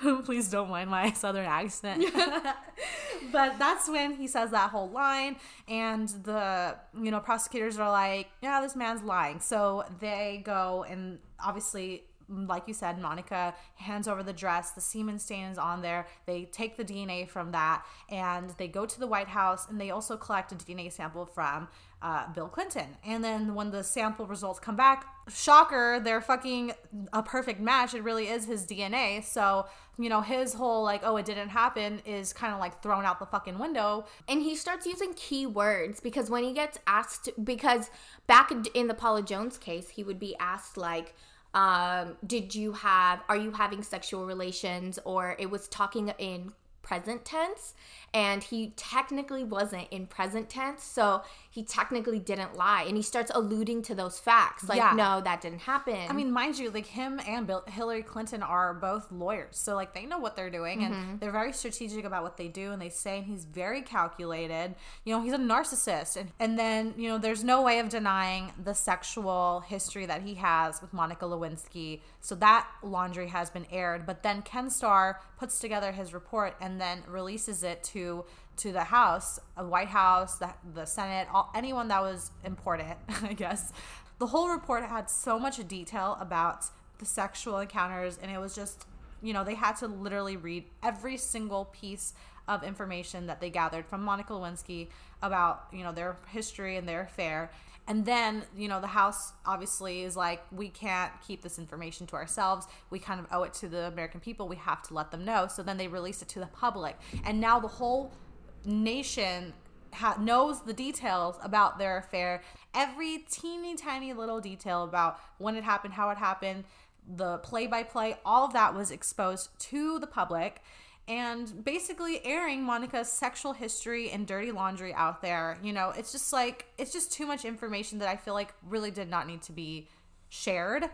Please don't mind my southern accent. but that's when he says that whole line and the you know prosecutors are like yeah this man's lying so they go and obviously like you said monica hands over the dress the semen stain is on there. They take the dna from that and they go to the white house and they also collect a dna sample from uh, bill clinton. And then when the sample results come back shocker they're fucking a perfect match. It really is his dna so you know his whole like oh it didn't happen is kind of like thrown out the fucking window. And he starts using key words because when he gets asked because back in the paula jones case he would be asked like um, did you have are you having sexual relations or it was talking in present tense? And he technically wasn't in present tense. So he technically didn't lie and he starts alluding to those facts like Yeah. no that didn't happen I mean, mind you, like him and Bill, Hillary Clinton are both lawyers, so like they know what they're doing, and mm-hmm. they're very strategic about what they do, and they say, and he's very calculated. You know, he's a narcissist, and and then you know, there's no way of denying the sexual history that he has with Monica Lewinsky. So that laundry has been aired, but then Ken Starr puts together his report and then releases it to to the House, the White House, the, the Senate, all, anyone that was important, I guess. The whole report had so much detail about the sexual encounters, and it was just, you know, they had to literally read every single piece of information that they gathered from Monica Lewinsky about, you know, their history and their affair. And then, you know, the House obviously is like, we can't keep this information to ourselves. We kind of owe it to the American people. We have to let them know. So then they released it to the public. And now the whole nation ha- knows the details about their affair, every teeny tiny little detail about when it happened, how it happened, the play by play, all of that was exposed to the public and basically airing Monica's sexual history and dirty laundry out there. You know, it's just like, it's just too much information that I feel like really did not need to be shared.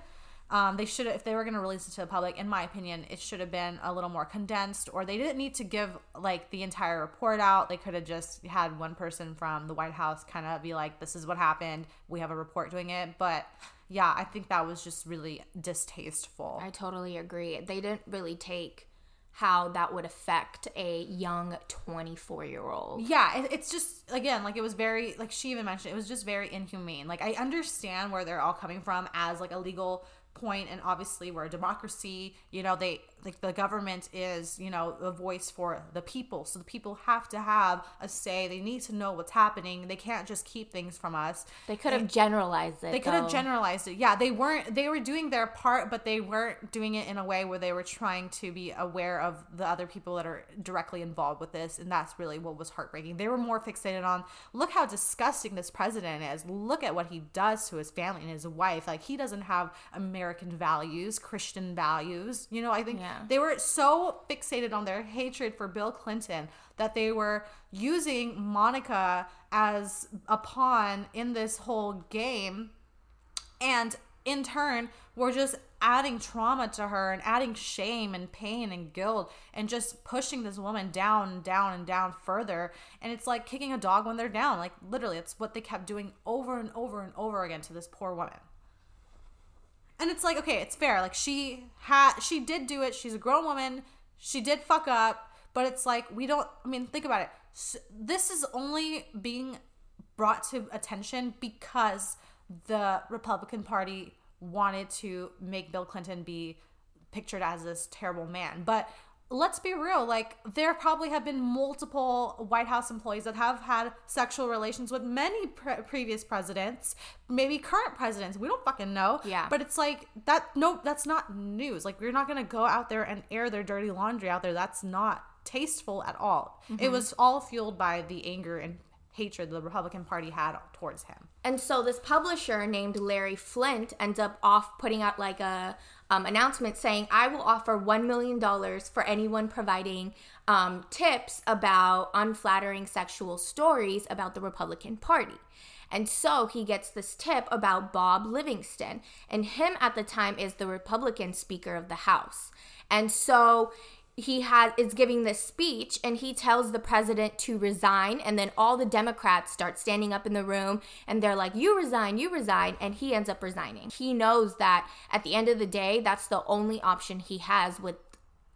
Um, they should have, if they were going to release it to the public, in my opinion, it should have been a little more condensed, or they didn't need to give like the entire report out. They could have just had one person from the White House kind of be like, "This is what happened. We have a report doing it." But yeah, I think that was just really distasteful. I totally agree. They didn't really take how that would affect a young 24 year old. Yeah, it, it's just again like it was very like she even mentioned it was just very inhumane. Like I understand where they're all coming from as like a legal point and obviously we're a democracy you know they like the government is you know a voice for the people. So the people have to have a say. They need to know what's happening. They can't just keep things from us. They could have generalized it. they could have generalized it. Yeah they weren't they were doing their part but they weren't doing it in a way where they were trying to be aware of the other people that are directly involved with this. And that's really what was heartbreaking. They were more fixated on look how disgusting this president is. Look at what he does to his family and his wife. Like he doesn't have american values christian values. You know i think Yeah. They were so fixated on their hatred for bill clinton that they were using monica as a pawn in this whole game and in turn we're just adding trauma to her and adding shame and pain and guilt and just pushing this woman down and down and down further. And it's like kicking a dog when they're down. Like literally it's what they kept doing over and over and over again to this poor woman and it's like okay it's fair. Like she had she did do it. She's a grown woman. She did fuck up. But it's like we don't i mean think about it. This is only being brought to attention because the republican party wanted to make bill clinton be pictured as this terrible man. But let's be real like there probably have been multiple white house employees that have had sexual relations with many pre- previous presidents maybe current presidents we don't fucking know. Yeah. but it's like that no that's not news. Like we're not gonna go out there and air their dirty laundry out there. That's not tasteful at all. It mm-hmm. was all fueled by the anger and hatred the republican party had towards him. And so this publisher named Larry Flynt ends up off putting out like a um, announcement saying, "I will offer one million dollars for anyone providing um, tips about unflattering sexual stories about the Republican Party." And so he gets this tip about Bob Livingston, and him at the time is the Republican Speaker of the House. And so he has is giving this speech and he tells the president to resign and then all the democrats start standing up in the room and they're like you resign you resign and he ends up resigning he knows that at the end of the day that's the only option he has with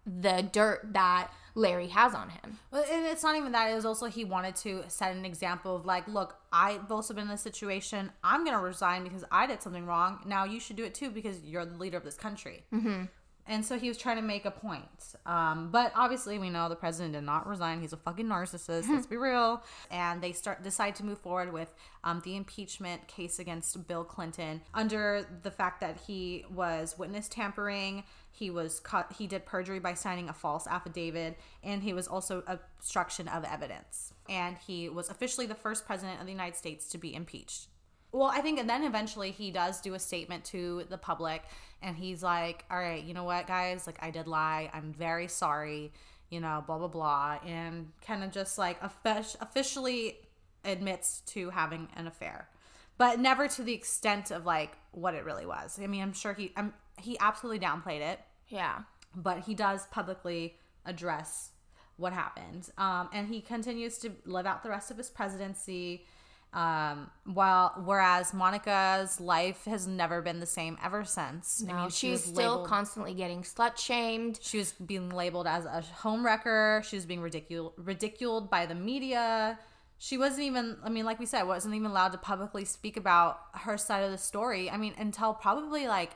the dirt that larry has on him Well, and it's not even that. It was also he wanted to set an example of like, look, I've also been in this situation. I'm gonna resign because I did something wrong. Now you should do it too because you're the leader of this country. Mm-hmm. And so he was trying to make a point. Um, but obviously, we know the president did not resign. He's a fucking narcissist. let's be real. And they start decide to move forward with um, the impeachment case against Bill Clinton under the fact that he was witness tampering. He was caught. He did perjury by signing a false affidavit, and he was also obstruction of evidence. And he was officially the first president of the United States to be impeached. Well, I think, and then eventually he does do a statement to the public, and he's like, "All right, you know what, guys? Like, I did lie. I'm very sorry. You know, blah blah blah," and kind of just like offic- officially admits to having an affair, but never to the extent of like what it really was. I mean, I'm sure he, I'm, he absolutely downplayed it yeah but he does publicly address what happened. Um, and he continues to live out the rest of his presidency. Um, while whereas Monica's life has never been the same ever since. no, I mean, she she's was still labeled- constantly getting slut shamed she was being labeled as a home wrecker. She was being ridicul- ridiculed by the media. She wasn't even, I mean, like we said, wasn't even allowed to publicly speak about her side of the story. I mean, until probably like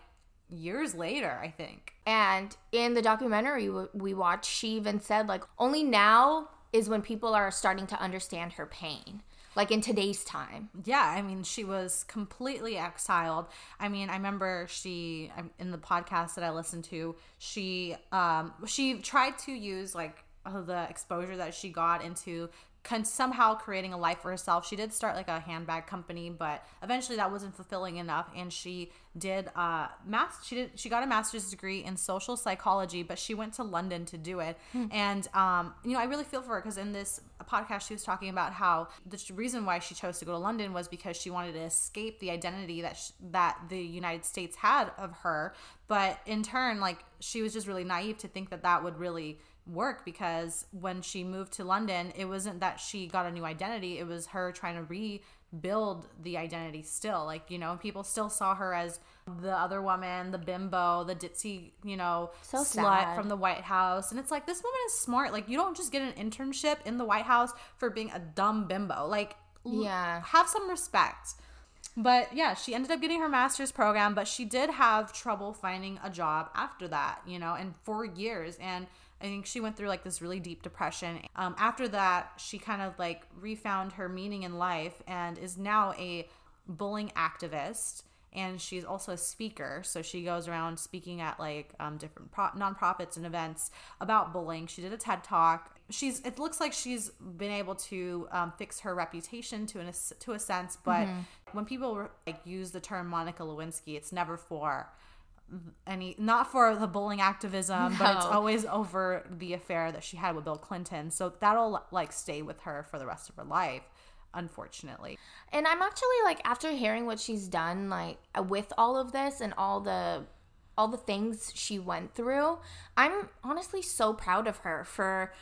years later, I think. And in the documentary we watched, she even said, like, only now is when people are starting to understand her pain, like in today's time. Yeah, I mean, she was completely exiled. I mean, I remember she in the podcast that I listened to, she um she tried to use like the exposure that she got into con- somehow creating a life for herself. She did start like a handbag company, but eventually that wasn't fulfilling enough, and she did uh math. She did she got a master's degree in social psychology, but she went to London to do it. And um, you know, I really feel for her because in this podcast she was talking about how the reason why she chose to go to London was because she wanted to escape the identity that sh- that the United States had of her, but in turn, like she was just really naive to think that that would really work because when she moved to London, it wasn't that she got a new identity, it was her trying to rebuild the identity still. Like, you know, people still saw her as the other woman, the bimbo, the ditzy, you know, So slut sad. from the White House. And it's like, this woman is smart. Like, you don't just get an internship in the White House for being a dumb bimbo. Like, l- Yeah. have some respect. But yeah, she ended up getting her master's program, but she did have trouble finding a job after that, you know, and for years. And I think she went through like this really deep depression. Um, after that, she kind of like refound her meaning in life and is now a bullying activist. And she's also a speaker. So she goes around speaking at like um, different pro- nonprofits and events about bullying. She did a TED talk. She's, it looks like she's been able to um, fix her reputation to, an, to a sense. But when people like use the term Monica Lewinsky, it's never for any not for the bullying activism but it's always over the affair that she had with bill clinton. So that'll like stay with her for the rest of her life unfortunately. And I'm actually like after hearing what she's done like with all of this and all the all the things she went through, I'm honestly so proud of her for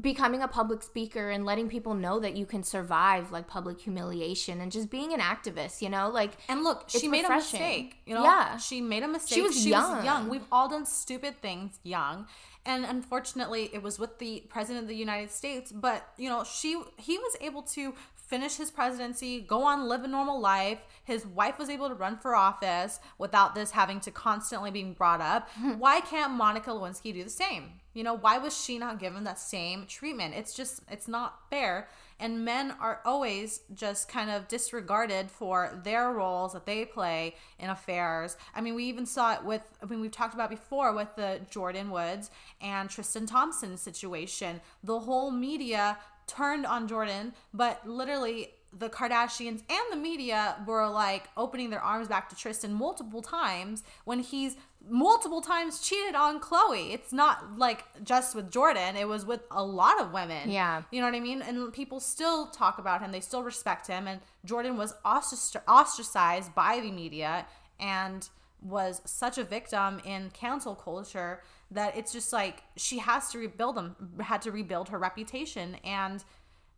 becoming a public speaker and letting people know that you can survive like public humiliation and just being an activist, you know? Like and look she made refreshing. a mistake you know Yeah. she made a mistake She was young. young we've all done stupid things young and unfortunately it was with the president of the united states but you know she he was able to finish his presidency go on live a normal life. His wife was able to run for office without this having to constantly being brought up. Why can't monica lewinsky do the same? You know why was she not given that same treatment? It's just it's not fair. And men are always just kind of disregarded for their roles that they play in affairs. I mean, we even saw it with, I mean, we've talked about before with the Jordyn Woods and Tristan Thompson situation. The whole media turned on Jordyn, but literally the Kardashians and the media were like opening their arms back to Tristan multiple times when he's multiple times cheated on Khloe. It's not like just with Jordyn, it was with a lot of women. Yeah. You know what I mean? And people still talk about him, they still respect him. And Jordyn was ostrac- ostracized by the media and was such a victim in cancel culture that it's just like she has to rebuild them, had to rebuild her reputation. And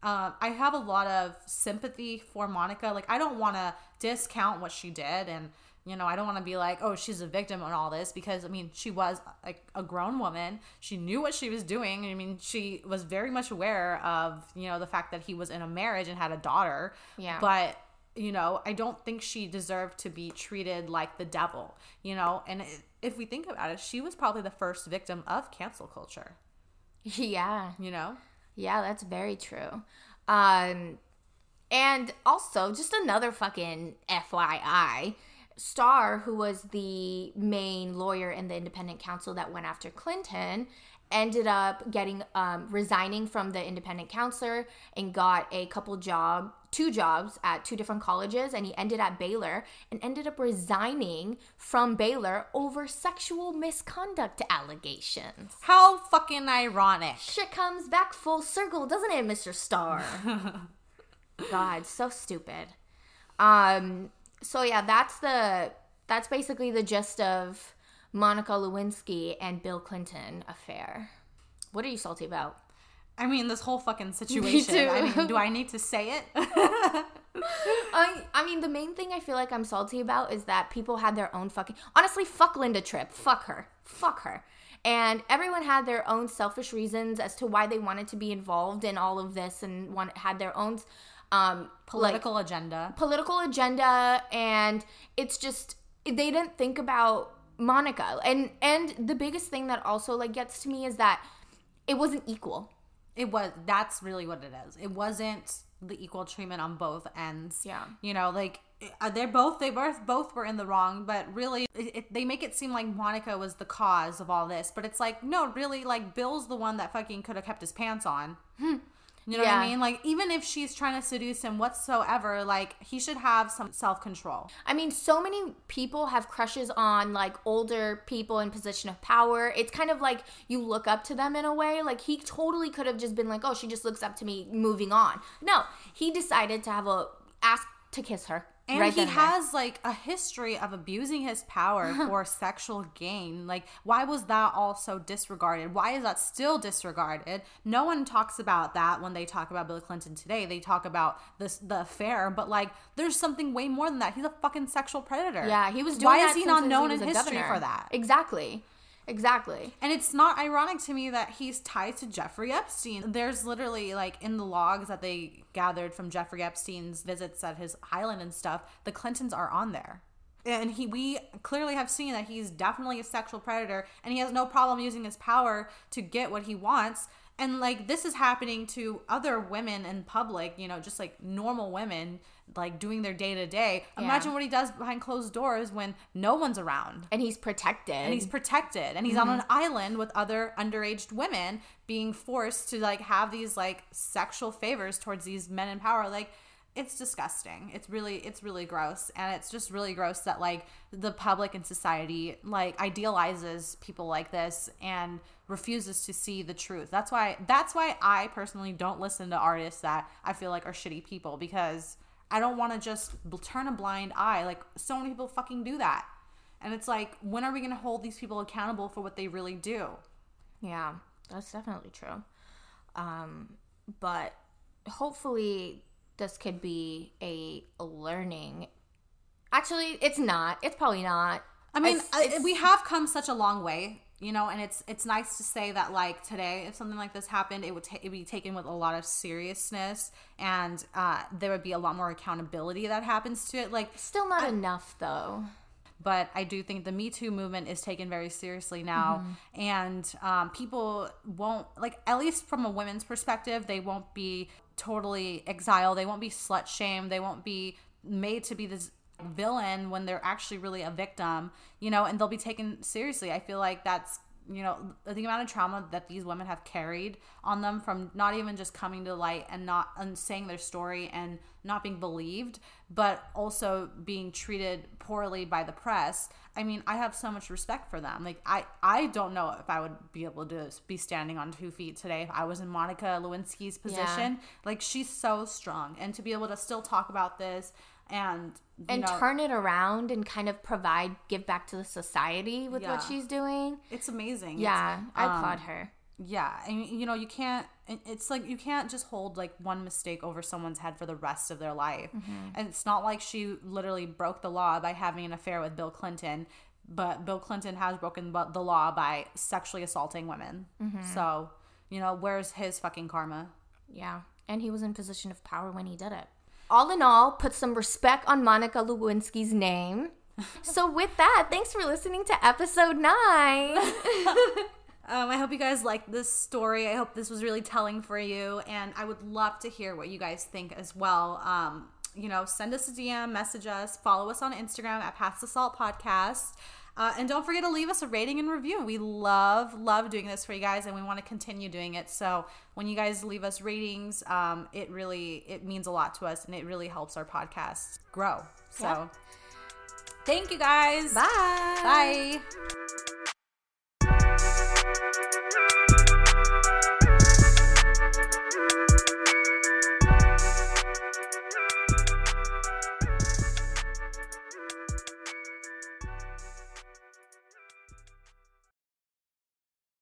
um, I have a lot of sympathy for Monica. Like, I don't want to discount what she did. And, you know, I don't want to be like, oh, she's a victim in all this because, I mean, she was like a grown woman. She knew what she was doing. I mean, she was very much aware of, you know, the fact that he was in a marriage and had a daughter. Yeah. But, you know, I don't think she deserved to be treated like the devil, you know? And if we think about it, she was probably the first victim of cancel culture, yeah. you know? Yeah, that's very true. Um, and also, just another fucking FYI, Starr, who was the main lawyer in the independent counsel that went after Clinton, ended up getting um, resigning from the independent counselor and got a couple job two jobs at two different colleges and he ended at Baylor and ended up resigning from Baylor over sexual misconduct allegations. How fucking ironic. Shit comes back full circle, doesn't it, Mr. Starr? God, so stupid. Um, so yeah, that's the that's basically the gist of Monica Lewinsky and Bill Clinton affair. What are you salty about? I mean, this whole fucking situation. too. I mean, do I need to say it? I, I mean, the main thing I feel like I'm salty about is that people had their own fucking. Honestly, fuck Linda Tripp. Fuck her. Fuck her. And everyone had their own selfish reasons as to why they wanted to be involved in all of this and want, had their own um, Political agenda. political agenda and it's just they didn't think about Monica. And and the biggest thing that also like gets to me is that it wasn't equal. It was. That's really what it is. It wasn't the equal treatment on both ends. Yeah. You know, like uh, they're both they both both were in the wrong, but really it, it, they make it seem like Monica was the cause of all this, but it's like no, really, like Bill's the one that fucking could have kept his pants on. You know what I mean? Like even if she's trying to seduce him whatsoever, like he should have some self control. I mean, so many people have crushes on like older people in position of power. It's kind of like you look up to them in a way. Like he totally could have just been like, "Oh, she just looks up to me, moving on." No, he decided to have a ask to kiss her. And right he then and there. has like a history of abusing his power for sexual gain. Like, why was that all so disregarded? Why is that still disregarded? No one talks about that when they talk about Bill Clinton today. They talk about this the affair, but like, there's something way more than that. He's a fucking sexual predator. Yeah, he was doing Why that is he since not he known was in a history governor. for that? Exactly. Exactly. And it's not ironic to me that he's tied to Jeffrey Epstein. There's literally like in the logs that they gathered from Jeffrey Epstein's visits at his island and stuff, the Clintons are on there. And he we clearly have seen that he's definitely a sexual predator and he has no problem using his power to get what he wants. And like this is happening to other women in public, you know, just like normal women like doing their day to day. Imagine what he does behind closed doors when no one's around. And he's protected. and he's protected. And he's on an mm-hmm. island with other underage women being forced to like have these like sexual favors towards these men in power. Like it's disgusting. It's really it's really gross. And it's just really gross that like the public and society like idealizes people like this and refuses to see the truth. That's why that's why i personally don't listen to artists that i feel like are shitty people because i don't want to just turn a blind eye. Like so many people fucking do that. And it's like, when are we going to hold these people accountable for what they really do? Yeah, that's definitely true. Um, but hopefully, this could be a learning. Actually, it's not. It's probably not. I mean, It's- it's- we have come such a long way, you know, and it's it's nice to say that like today, if something like this happened, it would ta- it be taken with a lot of seriousness, and uh, there would be a lot more accountability that happens to it. Like, Still not enough, though. but I do think the Me Too movement is taken very seriously now, and um, people won't like at least from a women's perspective, they won't be totally exiled. They won't be slut shamed. They won't be made to be this villain when they're actually really a victim, you know, and they'll be taken seriously. I feel like that's you know the amount of trauma that these women have carried on them from not even just coming to light and not and saying their story and not being believed but also being treated poorly by the press i mean i have so much respect for them. Like i i don't know if i would be able to be standing on two feet today if i was in monica lewinsky's position. Like she's so strong. And to be able to still talk about this and And know, turn it around and kind of provide, give back to the society with Yeah. what she's doing. it's amazing Yeah, I um, applaud her. Yeah, and you know you can't. It's like you can't just hold like one mistake over someone's head for the rest of their life. And it's not like she literally broke the law by having an affair with Bill Clinton, but Bill Clinton has broken the law by sexually assaulting women. So you know where's his fucking karma? Yeah. And he was in position of power when he did it. All in all, put some respect on Monica Lewinsky's name. so with that, thanks for listening to episode nine. Um, I hope you guys liked this story. I hope this was really telling for you, and I would love to hear what you guys think as well. Um, you know, send us a DM, message us, follow us on Instagram at Pass the Salt Podcast. Uh, and don't forget to leave us a rating and review. We love, love doing this for you guys, and we want to continue doing it. So when you guys leave us ratings, um, it really it means a lot to us, and it really helps our podcast grow. So, Yeah. thank you guys. Bye. Bye.